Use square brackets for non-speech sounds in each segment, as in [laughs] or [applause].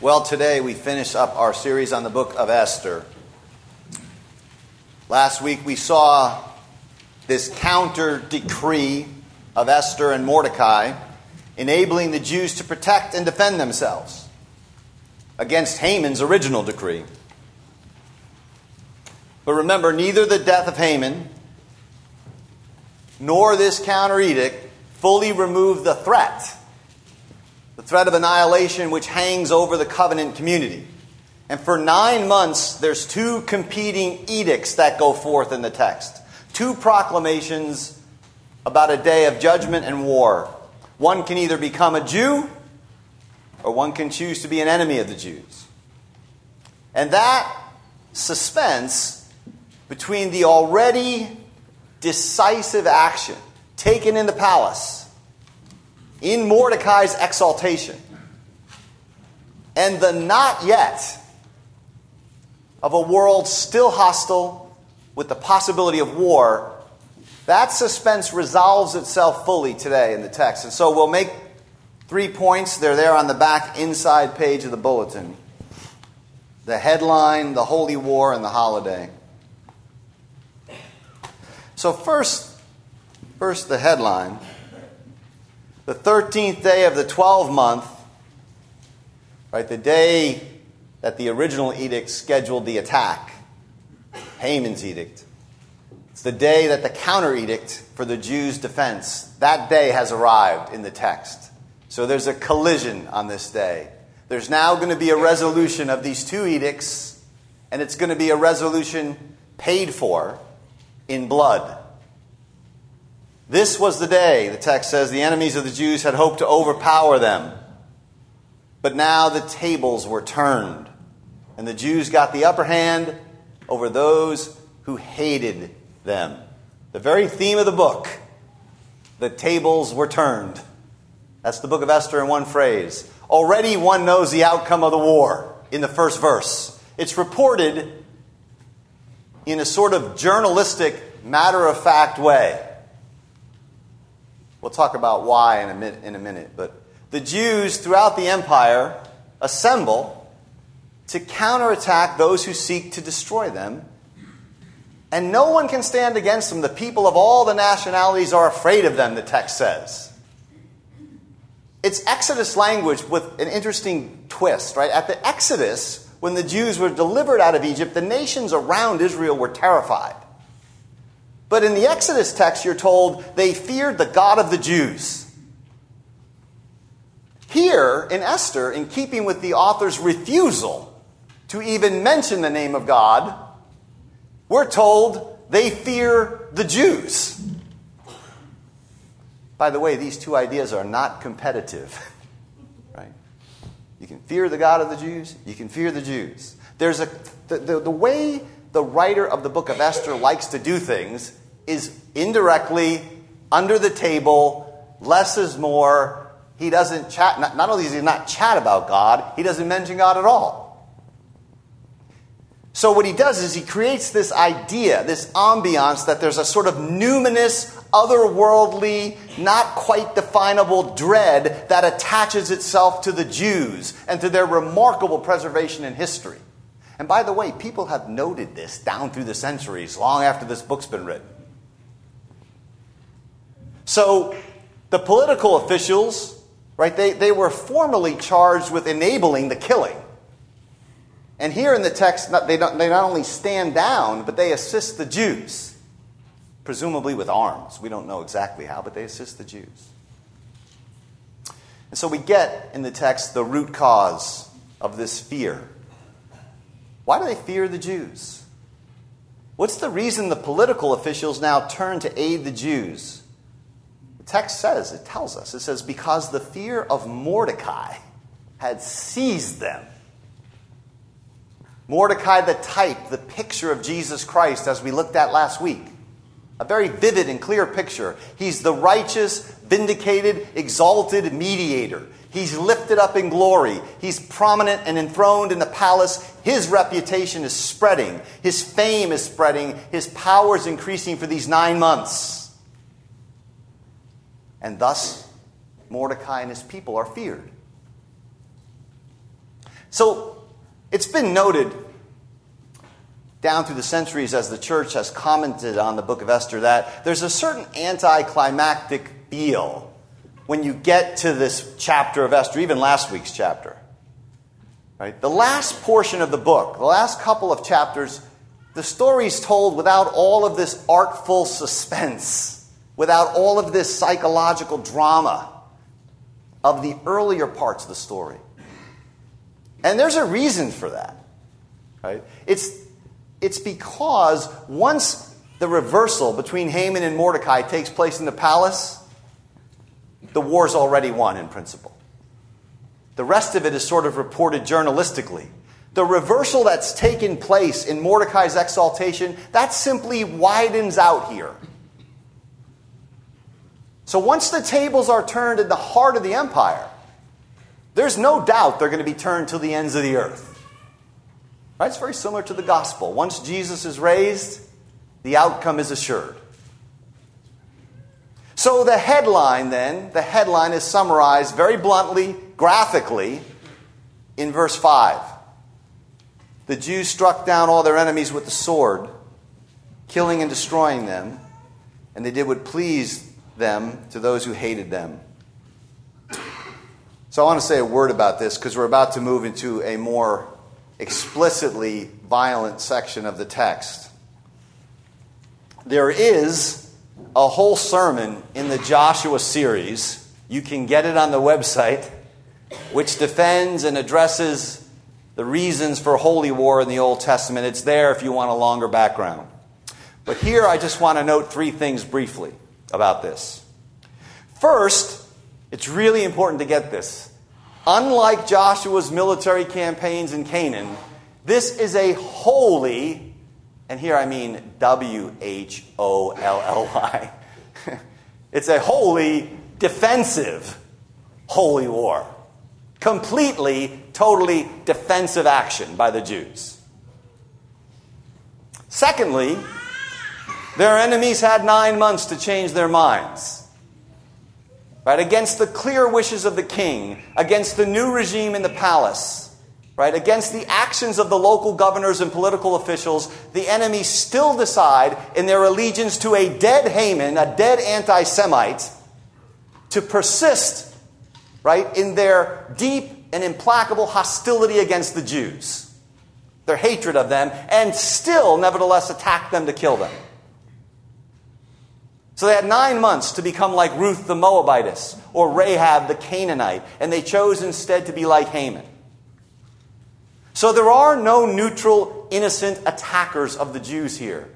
Well, today we finish up our series on the book of Esther. Last week we saw this counter decree of Esther and Mordecai, enabling the Jews to protect and defend themselves against Haman's original decree. But remember, neither the death of Haman nor this counter edict fully removed the threat the threat of annihilation which hangs over the covenant community. And for nine months, there's two competing edicts that go forth in the text. Two proclamations about a day of judgment and war. One can either become a Jew, or one can choose to be an enemy of the Jews. And that suspense between the already decisive action taken in the palace in Mordecai's exaltation and the not yet of a world still hostile with the possibility of war, that suspense resolves itself fully today in the text. And so we'll make three points. They're there on the back inside page of the bulletin the headline, the holy war, and the holiday. So, first, first the headline the 13th day of the 12th month, right, the day that the original edict scheduled the attack, Haman's edict. It's the day that the counter edict for the Jews' defense, that day has arrived in the text. So there's a collision on this day. There's now going to be a resolution of these two edicts, and it's going to be a resolution paid for in blood. This was the day, the text says, the enemies of the Jews had hoped to overpower them. But now the tables were turned, and the Jews got the upper hand over those who hated them. The very theme of the book the tables were turned. That's the book of Esther in one phrase. Already one knows the outcome of the war in the first verse. It's reported in a sort of journalistic, matter of fact way. We'll talk about why in a, minute, in a minute. But the Jews throughout the empire assemble to counterattack those who seek to destroy them. And no one can stand against them. The people of all the nationalities are afraid of them, the text says. It's Exodus language with an interesting twist, right? At the Exodus, when the Jews were delivered out of Egypt, the nations around Israel were terrified. But in the Exodus text, you're told they feared the God of the Jews. Here in Esther, in keeping with the author's refusal to even mention the name of God, we're told they fear the Jews. By the way, these two ideas are not competitive. [laughs] right? You can fear the God of the Jews, you can fear the Jews. There's a the, the, the way the writer of the book of Esther likes to do things is indirectly under the table, less is more. He doesn't chat, not, not only does he not chat about God, he doesn't mention God at all. So, what he does is he creates this idea, this ambiance, that there's a sort of numinous, otherworldly, not quite definable dread that attaches itself to the Jews and to their remarkable preservation in history. And by the way, people have noted this down through the centuries, long after this book's been written. So the political officials, right, they, they were formally charged with enabling the killing. And here in the text, they, don't, they not only stand down, but they assist the Jews, presumably with arms. We don't know exactly how, but they assist the Jews. And so we get in the text the root cause of this fear. Why do they fear the Jews? What's the reason the political officials now turn to aid the Jews? The text says, it tells us, it says, because the fear of Mordecai had seized them. Mordecai, the type, the picture of Jesus Christ, as we looked at last week. A very vivid and clear picture. He's the righteous, vindicated, exalted mediator. He's lifted up in glory. He's prominent and enthroned in the palace. His reputation is spreading. His fame is spreading. His power is increasing for these nine months. And thus, Mordecai and his people are feared. So it's been noted down through the centuries as the church has commented on the book of Esther that there's a certain anticlimactic feel when you get to this chapter of Esther, even last week's chapter. Right? The last portion of the book, the last couple of chapters, the story's told without all of this artful suspense, without all of this psychological drama of the earlier parts of the story. And there's a reason for that. Right? It's, it's because once the reversal between Haman and Mordecai takes place in the palace, the war's already won in principle. The rest of it is sort of reported journalistically. The reversal that's taken place in Mordecai's exaltation, that simply widens out here. So once the tables are turned in the heart of the empire, there's no doubt they're going to be turned to the ends of the earth. Right? It's very similar to the gospel. Once Jesus is raised, the outcome is assured. So the headline, then, the headline is summarized very bluntly, graphically, in verse 5. The Jews struck down all their enemies with the sword, killing and destroying them, and they did what pleased them to those who hated them. So I want to say a word about this because we're about to move into a more explicitly violent section of the text. There is a whole sermon in the Joshua series. You can get it on the website, which defends and addresses the reasons for holy war in the Old Testament. It's there if you want a longer background. But here I just want to note three things briefly about this. First, it's really important to get this. Unlike Joshua's military campaigns in Canaan, this is a holy, and here I mean W H O L L Y. [laughs] It's a holy, defensive, holy war. Completely, totally defensive action by the Jews. Secondly, their enemies had nine months to change their minds right? Against the clear wishes of the king, against the new regime in the palace, right? Against the actions of the local governors and political officials, the enemy still decide in their allegiance to a dead Haman, a dead anti Semite, to persist, right, in their deep and implacable hostility against the Jews, their hatred of them, and still, nevertheless, attack them to kill them. So they had nine months to become like Ruth the Moabitess or Rahab the Canaanite, and they chose instead to be like Haman. So there are no neutral, innocent attackers of the Jews here.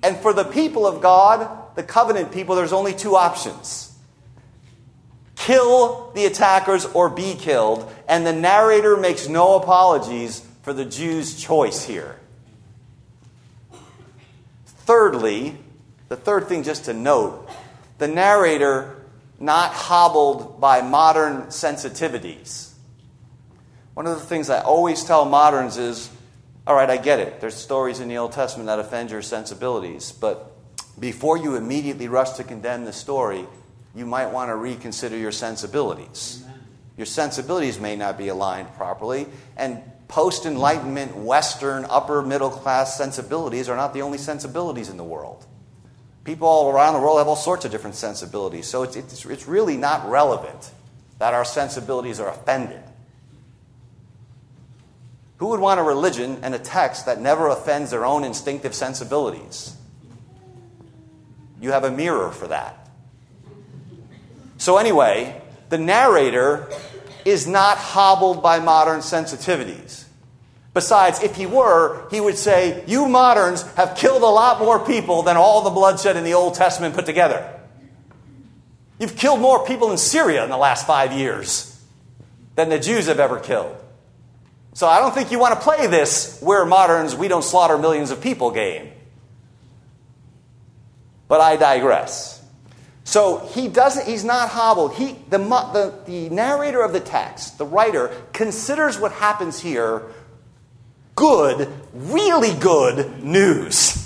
And for the people of God, the covenant people, there's only two options kill the attackers or be killed, and the narrator makes no apologies for the Jews' choice here. Thirdly, the third thing, just to note, the narrator not hobbled by modern sensitivities. One of the things I always tell moderns is all right, I get it. There's stories in the Old Testament that offend your sensibilities, but before you immediately rush to condemn the story, you might want to reconsider your sensibilities. Amen. Your sensibilities may not be aligned properly, and post Enlightenment, Western, upper middle class sensibilities are not the only sensibilities in the world. People all around the world have all sorts of different sensibilities. So it's, it's, it's really not relevant that our sensibilities are offended. Who would want a religion and a text that never offends their own instinctive sensibilities? You have a mirror for that. So, anyway, the narrator is not hobbled by modern sensitivities. Besides, if he were, he would say, You moderns have killed a lot more people than all the bloodshed in the Old Testament put together. You've killed more people in Syria in the last five years than the Jews have ever killed. So I don't think you want to play this we're moderns, we don't slaughter millions of people game. But I digress. So he doesn't, he's not hobbled. He, the, the, the narrator of the text, the writer, considers what happens here good, really good news.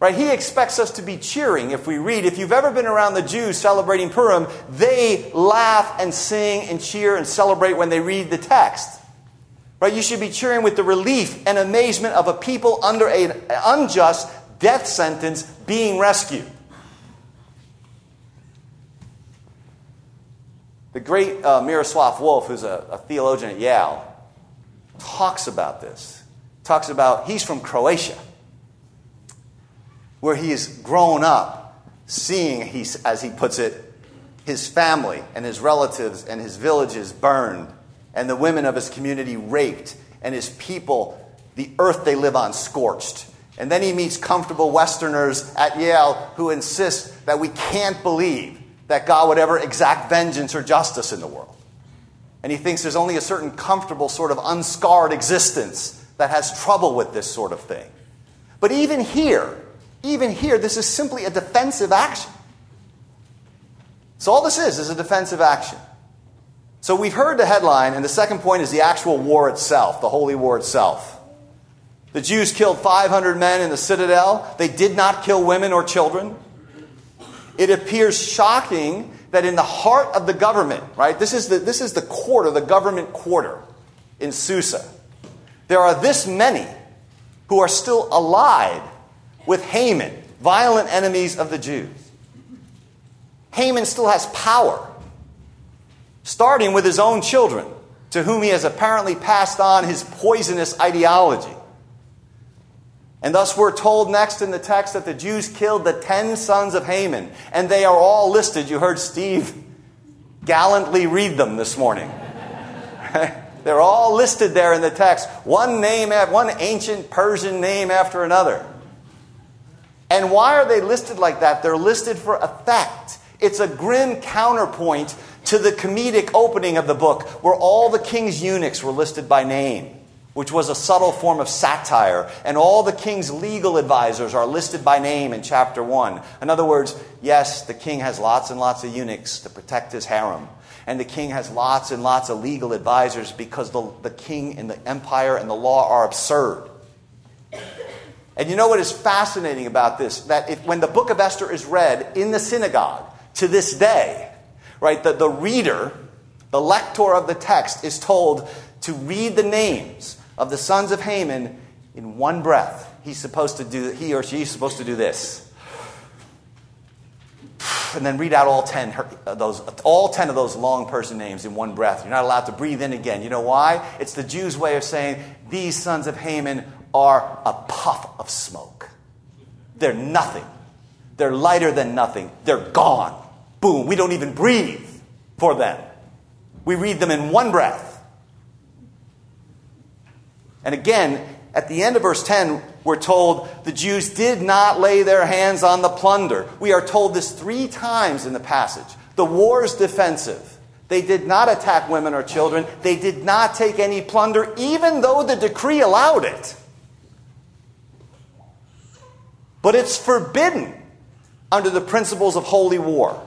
Right? He expects us to be cheering if we read. If you've ever been around the Jews celebrating Purim, they laugh and sing and cheer and celebrate when they read the text. Right? You should be cheering with the relief and amazement of a people under an unjust death sentence being rescued. The great uh, Miroslav Volf, who's a, a theologian at Yale, talks about this. Talks about, he's from Croatia, where he has grown up seeing, he, as he puts it, his family and his relatives and his villages burned, and the women of his community raped, and his people, the earth they live on, scorched. And then he meets comfortable Westerners at Yale who insist that we can't believe that God would ever exact vengeance or justice in the world. And he thinks there's only a certain comfortable, sort of unscarred existence that has trouble with this sort of thing. But even here, even here, this is simply a defensive action. So all this is is a defensive action. So we've heard the headline, and the second point is the actual war itself, the holy war itself. The Jews killed 500 men in the citadel. They did not kill women or children. It appears shocking that in the heart of the government, right, this is the, this is the quarter, the government quarter in Susa, there are this many who are still allied with Haman, violent enemies of the Jews. Haman still has power, starting with his own children, to whom he has apparently passed on his poisonous ideology. And thus, we're told next in the text that the Jews killed the ten sons of Haman, and they are all listed. You heard Steve gallantly read them this morning. [laughs] They're all listed there in the text, one name, one ancient Persian name after another. And why are they listed like that? They're listed for effect. It's a grim counterpoint to the comedic opening of the book, where all the king's eunuchs were listed by name which was a subtle form of satire. And all the king's legal advisors are listed by name in chapter 1. In other words, yes, the king has lots and lots of eunuchs to protect his harem. And the king has lots and lots of legal advisors because the, the king and the empire and the law are absurd. And you know what is fascinating about this? That if, when the book of Esther is read in the synagogue to this day, right, the, the reader, the lector of the text, is told to read the names of the sons of Haman in one breath. He's supposed to do, he or she's supposed to do this. And then read out all 10, uh, those, all 10 of those long person names in one breath. You're not allowed to breathe in again. You know why? It's the Jews' way of saying these sons of Haman are a puff of smoke. They're nothing. They're lighter than nothing. They're gone. Boom. We don't even breathe for them. We read them in one breath. And again, at the end of verse 10, we're told the Jews did not lay their hands on the plunder. We are told this three times in the passage. The war is defensive. They did not attack women or children. They did not take any plunder, even though the decree allowed it. But it's forbidden under the principles of holy war.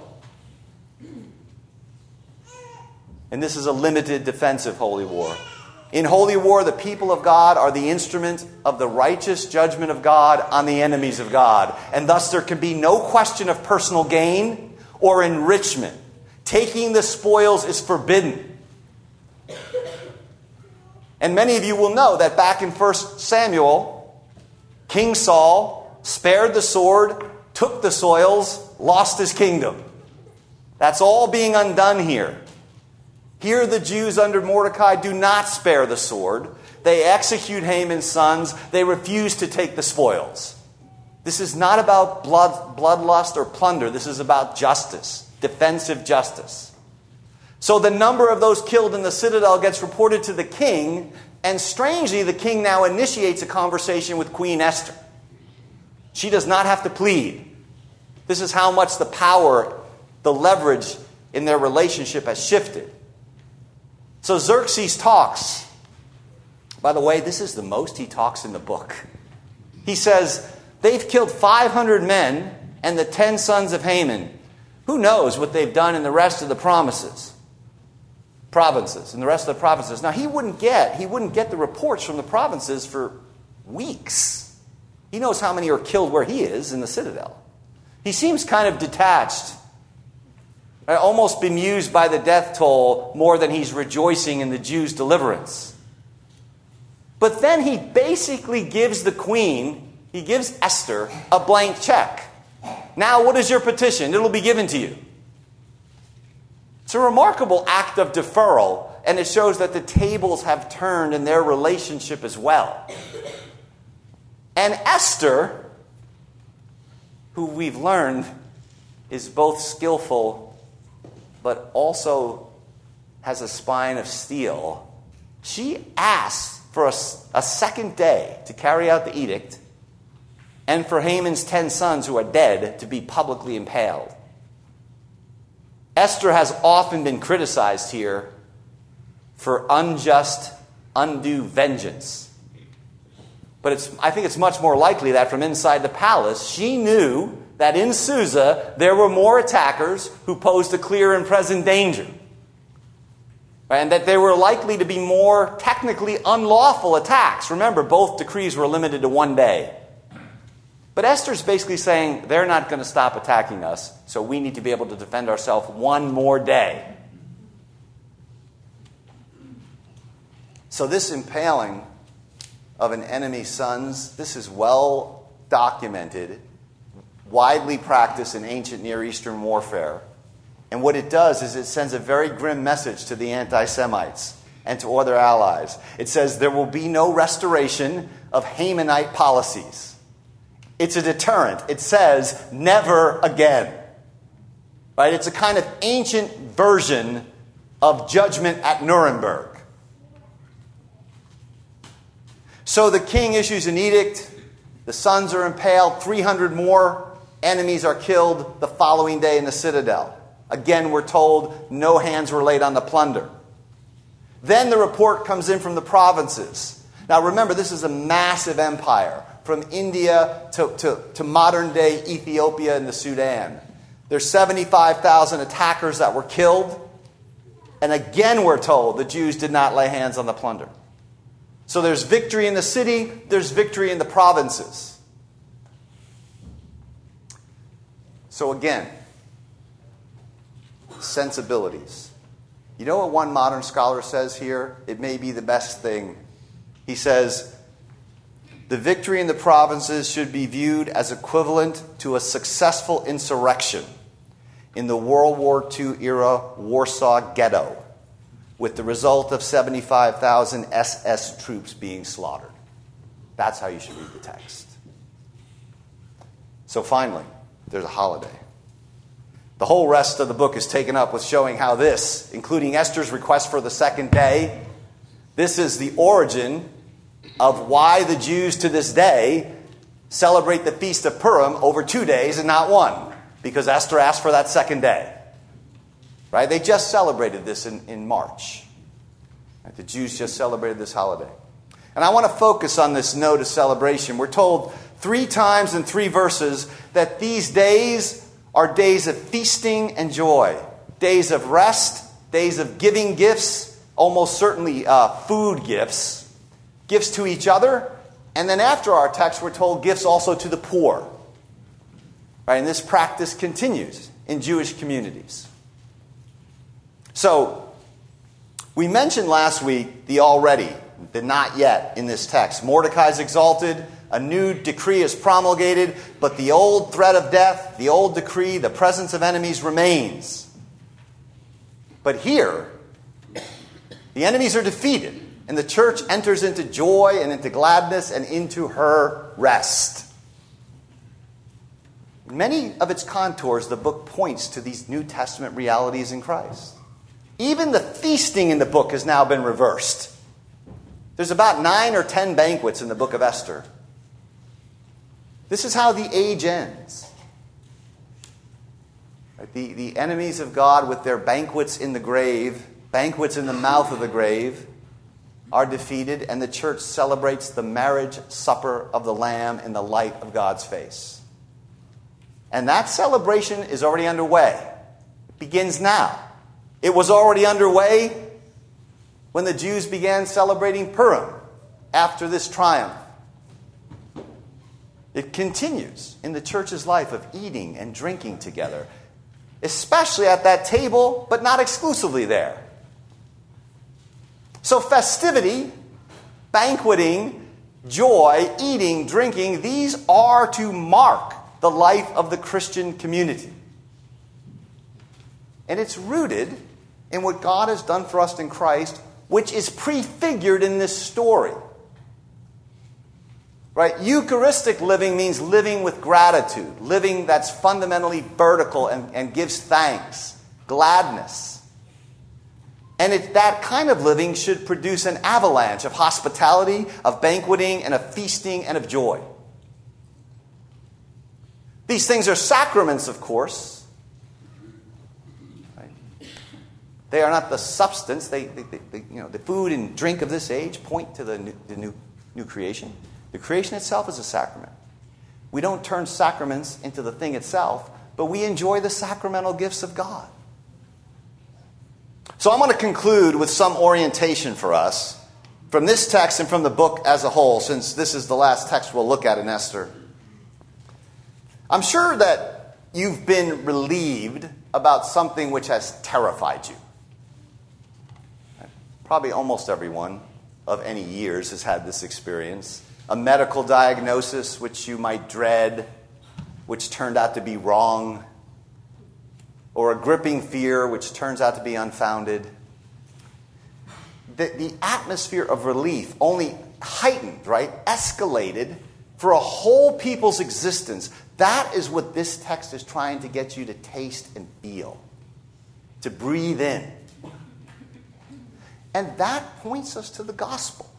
And this is a limited defensive holy war. In holy war, the people of God are the instrument of the righteous judgment of God on the enemies of God. And thus, there can be no question of personal gain or enrichment. Taking the spoils is forbidden. And many of you will know that back in 1 Samuel, King Saul spared the sword, took the soils, lost his kingdom. That's all being undone here. Here, the Jews under Mordecai do not spare the sword. They execute Haman's sons. They refuse to take the spoils. This is not about blood, bloodlust or plunder. This is about justice, defensive justice. So the number of those killed in the citadel gets reported to the king, and strangely, the king now initiates a conversation with Queen Esther. She does not have to plead. This is how much the power, the leverage in their relationship has shifted. So Xerxes talks. By the way, this is the most he talks in the book. He says, They've killed 500 men and the 10 sons of Haman. Who knows what they've done in the rest of the promises? Provinces, and the rest of the provinces. Now he wouldn't get, he wouldn't get the reports from the provinces for weeks. He knows how many are killed where he is in the citadel. He seems kind of detached almost bemused by the death toll more than he's rejoicing in the Jews' deliverance. But then he basically gives the queen, he gives Esther a blank check. Now, what is your petition? It'll be given to you. It's a remarkable act of deferral, and it shows that the tables have turned in their relationship as well. And Esther, who we've learned is both skillful but also has a spine of steel, she asks for a, a, second day to carry out the edict and for Haman's ten sons who are dead to be publicly impaled. Esther has often been criticized here for unjust, undue vengeance. But I think it's much more likely that from inside the palace, she knew that in Susa there were more attackers who posed a clear and present danger. And that there were likely to be more technically unlawful attacks. Remember, both decrees were limited to one day. But Esther's basically saying they're not going to stop attacking us, so we need to be able to defend ourselves one more day. So, this impaling of an enemy's sons, this is well documented, widely practiced in ancient Near Eastern warfare. And what it does is it sends a very grim message to the anti Semites and to other allies. It says there will be no restoration of Hamanite policies. It's a deterrent. It says, never again. Right? It's a kind of ancient version of judgment at Nuremberg. So the king issues an edict. The sons are impaled. 300 more enemies are killed the following day in the citadel. Again, we're told no hands were laid on the plunder. Then the report comes in from the provinces. Now remember, this is a massive empire from India to, to, to modern day Ethiopia and the Sudan. There's 75,000 attackers that were killed. And again, we're told the Jews did not lay hands on the plunder. So there's victory in the city, there's victory in the provinces. So again, sensibilities. You know what one modern scholar says here? It may be the best thing. He says, the victory in the provinces should be viewed as equivalent to a successful insurrection in the World War II era Warsaw Ghetto, with the result of 75,000 SS troops being slaughtered. That's how you should read the text. So finally, there's a holiday. The whole rest of the book is taken up with showing how this, including Esther's request for the second day, this is the origin of why the Jews to this day celebrate the Feast of Purim over two days and not one, because Esther asked for that second day. Right? They just celebrated this in, in March. Right? The Jews just celebrated this holiday. And I want to focus on this note of celebration. We're told three times in three verses that these days are days of feasting and joy, days of rest, days of giving gifts, almost certainly uh, food gifts gifts to each other, and then after our text, we're told gifts also to the poor. Right? And this practice continues in Jewish communities. So, we mentioned last week the already, the not yet in this text. Mordecai is exalted, a new decree is promulgated, but the old threat of death, the old decree, the presence of enemies remains. But here, the enemies are defeated. And the church enters into joy and into gladness and into her rest. In many of its contours, the book points to these New Testament realities in Christ. Even the feasting in the book has now been reversed. There's about nine or ten banquets in the book of Esther. This is how the age ends. The, the enemies of God, with their banquets in the grave, banquets in the mouth of the grave, are defeated, and the church celebrates the marriage supper of the Lamb in the light of God's face. And that celebration is already underway. It begins now. It was already underway when the Jews began celebrating Purim after this triumph. It continues in the church's life of eating and drinking together, especially at that table, but not exclusively there. So, festivity banqueting, joy, eating, drinking, these are to mark the life of the Christian community. And it's rooted in what God has done for us in Christ, which is prefigured in this story. Right? Eucharistic living means living with gratitude, living that's fundamentally vertical and, and gives thanks, gladness. And it, that kind of living should produce an avalanche of hospitality, of banqueting, and of feasting and of joy. These things are sacraments, of course. They are not the substance. They, they, they, you know, the food and drink of this age point to the new, the new, new creation. The creation itself is a sacrament. We don't turn sacraments into the thing itself, but we enjoy the sacramental gifts of God. So I'm going to conclude with some orientation for us from this text and from the book as a whole, since this is the last text we'll look at in Esther. I'm sure that you've been relieved about something which has terrified you. Probably almost everyone of any years has had this experience a medical diagnosis which you might dread, which turned out to be wrong, or a gripping fear which turns out to be unfounded. The, the atmosphere of relief only heightened, right? Escalated for a whole people's existence. That is what this text is trying to get you to taste and feel, to breathe in. And that points us to the gospel.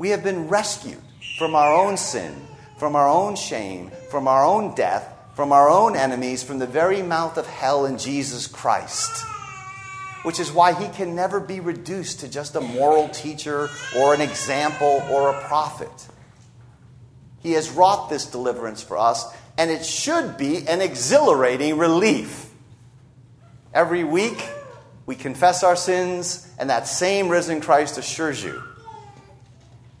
We have been rescued from our own sin, from our own shame, from our own death, from our own enemies, from the very mouth of hell in Jesus Christ. Which is why he can never be reduced to just a moral teacher or an example or a prophet. He has wrought this deliverance for us, and it should be an exhilarating relief. Every week, we confess our sins, and that same risen Christ assures you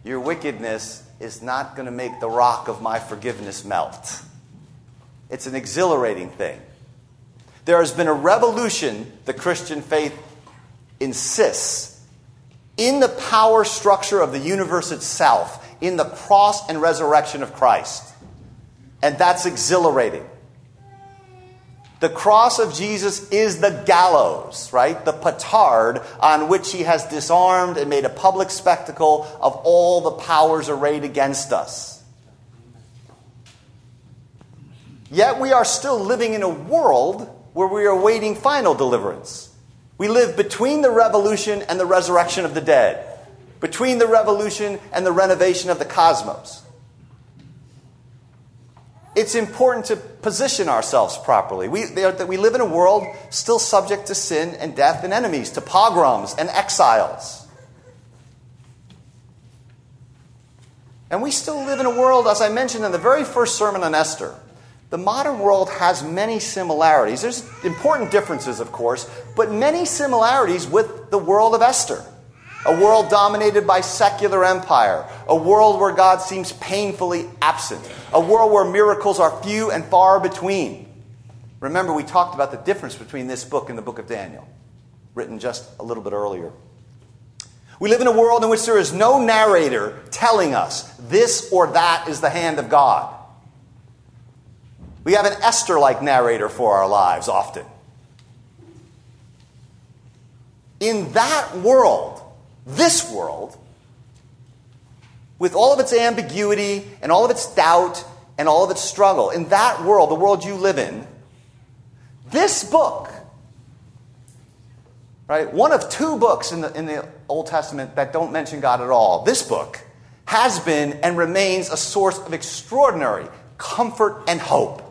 your wickedness is not going to make the rock of my forgiveness melt. It's an exhilarating thing. There has been a revolution, the Christian faith insists, in the power structure of the universe itself, in the cross and resurrection of Christ. And that's exhilarating. The cross of Jesus is the gallows, right? The petard on which he has disarmed and made a public spectacle of all the powers arrayed against us. Yet we are still living in a world where we are awaiting final deliverance. We live between the revolution and the resurrection of the dead, between the revolution and the renovation of the cosmos it's important to position ourselves properly. We, that we live in a world still subject to sin and death and enemies, to pogroms and exiles. And we still live in a world, as I mentioned in the very first sermon on Esther, the modern world has many similarities. There's important differences, of course, but many similarities with the world of Esther a world dominated by secular empire, a world where God seems painfully absent, a world where miracles are few and far between. Remember, we talked about the difference between this book and the book of Daniel, written just a little bit earlier. We live in a world in which there is no narrator telling us this or that is the hand of God. We have an Esther like narrator for our lives often. In that world, this world, with all of its ambiguity and all of its doubt and all of its struggle, in that world, the world you live in, this book, right, one of two books in the, in the Old Testament that don't mention God at all, this book has been and remains a source of extraordinary comfort and hope.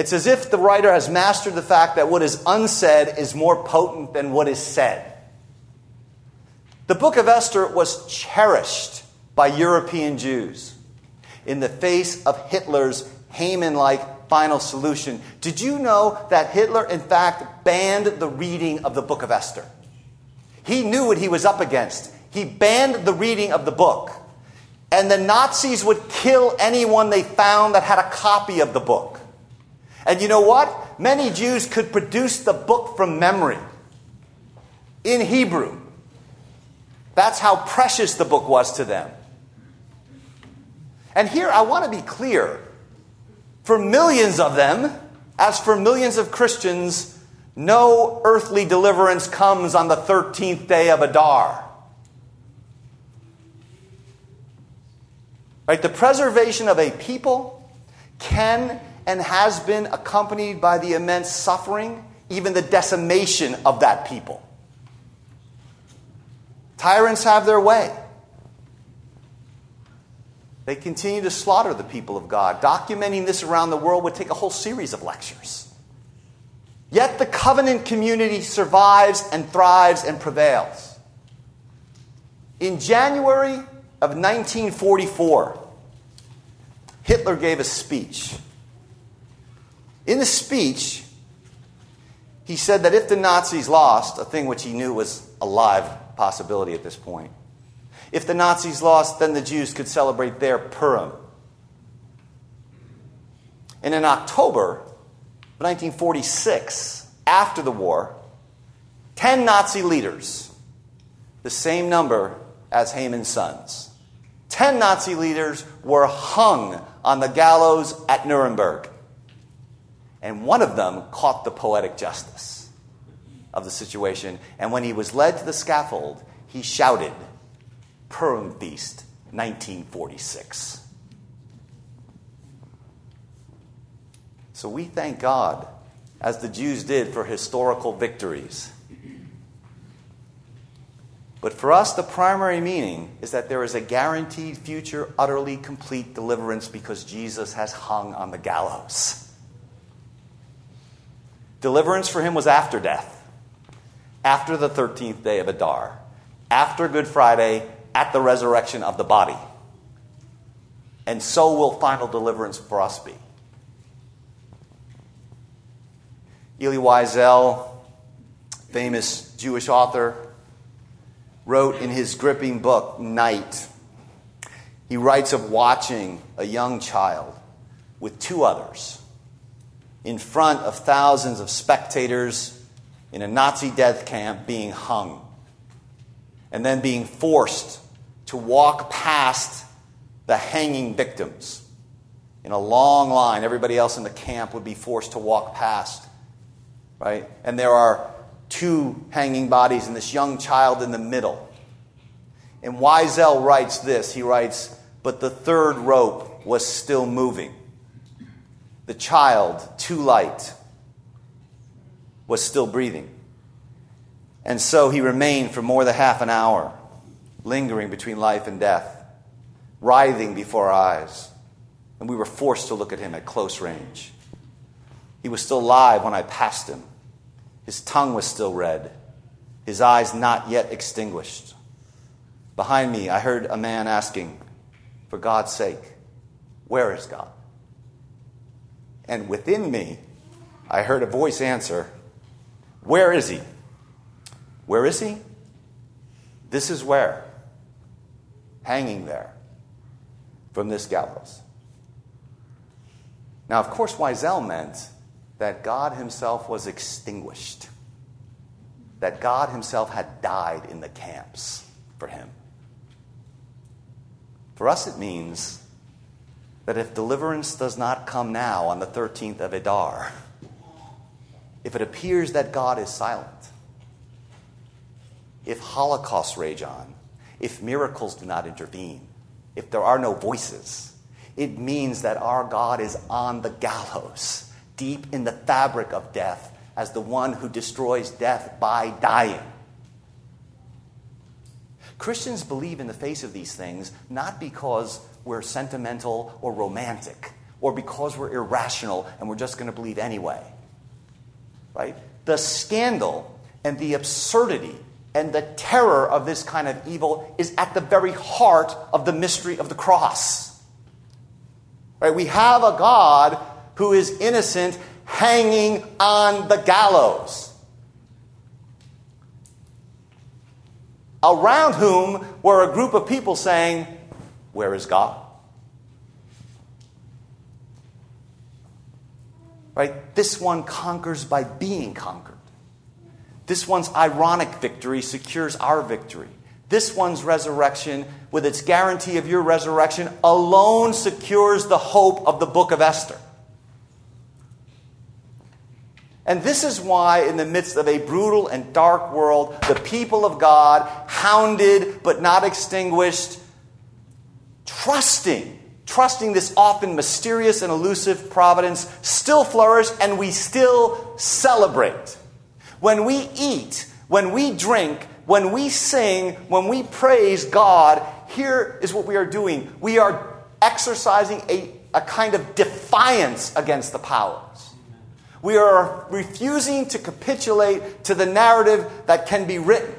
It's as if the writer has mastered the fact that what is unsaid is more potent than what is said. The book of Esther was cherished by European Jews in the face of Hitler's Haman like final solution. Did you know that Hitler, in fact, banned the reading of the book of Esther? He knew what he was up against. He banned the reading of the book. And the Nazis would kill anyone they found that had a copy of the book. And you know what? Many Jews could produce the book from memory in Hebrew That's how precious the book was to them. And here I want to be clear for millions of them, as for millions of Christians, no earthly deliverance comes on the 13th day of Adar. Right? The preservation of a people can and has been accompanied by the immense suffering, even the decimation of that people. Tyrants have their way. They continue to slaughter the people of God. Documenting this around the world would take a whole series of lectures. Yet the covenant community survives and thrives and prevails. In January of 1944, Hitler gave a speech. In the speech, he said that if the Nazis lost, a thing which he knew was a live possibility at this point, if the Nazis lost, then the Jews could celebrate their Purim. And in October of 1946, after the war, 10 Nazi leaders, the same number as Haman's sons, 10 Nazi leaders were hung on the gallows at Nuremberg. And one of them caught the poetic justice of the situation. And when he was led to the scaffold, he shouted, Feast, 1946. So we thank God, as the Jews did, for historical victories. But for us, the primary meaning is that there is a guaranteed future, utterly complete deliverance because Jesus has hung on the gallows. Deliverance for him was after death, after the 13th day of Adar, after Good Friday, at the resurrection of the body. And so will final deliverance for us be. Elie Wiesel, famous Jewish author, wrote in his gripping book, Night. He writes of watching a young child with two others in front of thousands of spectators in a Nazi death camp being hung and then being forced to walk past the hanging victims. In a long line, everybody else in the camp would be forced to walk past. Right? And there are two hanging bodies and this young child in the middle. And Wiesel writes this he writes, But the third rope was still moving. The child, too light, was still breathing. And so he remained for more than half an hour, lingering between life and death, writhing before our eyes. And we were forced to look at him at close range. He was still alive when I passed him. His tongue was still red, his eyes not yet extinguished. Behind me, I heard a man asking, For God's sake, where is God? And within me, I heard a voice answer, Where is he? Where is he? This is where. Hanging there from this gallows. Now, of course, Wiesel meant that God himself was extinguished, that God himself had died in the camps for him. For us, it means that if deliverance does not come now on the 13th of Adar, if it appears that God is silent, if holocausts rage on, if miracles do not intervene, if there are no voices, it means that our God is on the gallows, deep in the fabric of death, as the one who destroys death by dying. Christians believe in the face of these things not because we're sentimental or romantic or because we're irrational and we're just going to believe anyway. Right? The scandal and the absurdity and the terror of this kind of evil is at the very heart of the mystery of the cross. Right? We have a God who is innocent hanging on the gallows, around whom were a group of people saying, Where is God? Right? This one conquers by being conquered. This one's ironic victory secures our victory. this one's resurrection, with its guarantee of your resurrection, alone secures the hope of the book of Esther. And this is why, in the midst of a brutal and dark world, the people of God, hounded but not extinguished, trusting, trusting this often mysterious and elusive providence, still flourish and we still celebrate. When we eat, when we drink, when we sing, when we praise God, here is what we are doing. We are exercising a, a kind of defiance against the powers. We are refusing to capitulate to the narrative that can be written.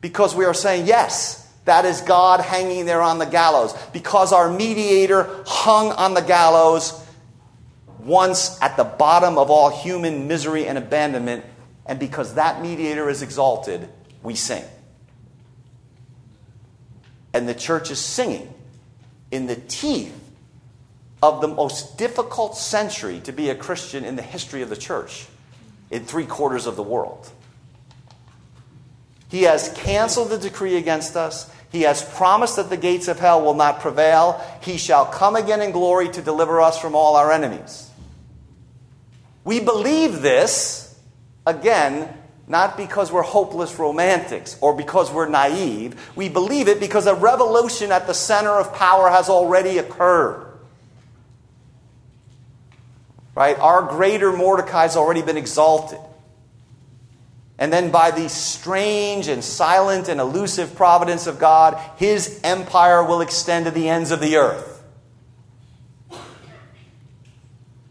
Because we are saying, yes, that is God hanging there on the gallows. Because our mediator hung on the gallows once at the bottom of all human misery and abandonment. And because that mediator is exalted, we sing. And the church is singing in the teeth of the most difficult century to be a Christian in the history of the church in three quarters of the world. He has canceled the decree against us. He has promised that the gates of hell will not prevail. He shall come again in glory to deliver us from all our enemies. We believe this, again, not because we're hopeless romantics or because we're naive. We believe it because a revolution at the center of power has already occurred. Right? Our greater Mordecai has already been exalted. And then, by the strange and silent and elusive providence of God, his empire will extend to the ends of the earth.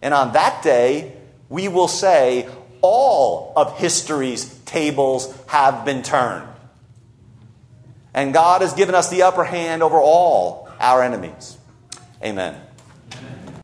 And on that day, we will say, all of history's tables have been turned. And God has given us the upper hand over all our enemies. Amen. Amen.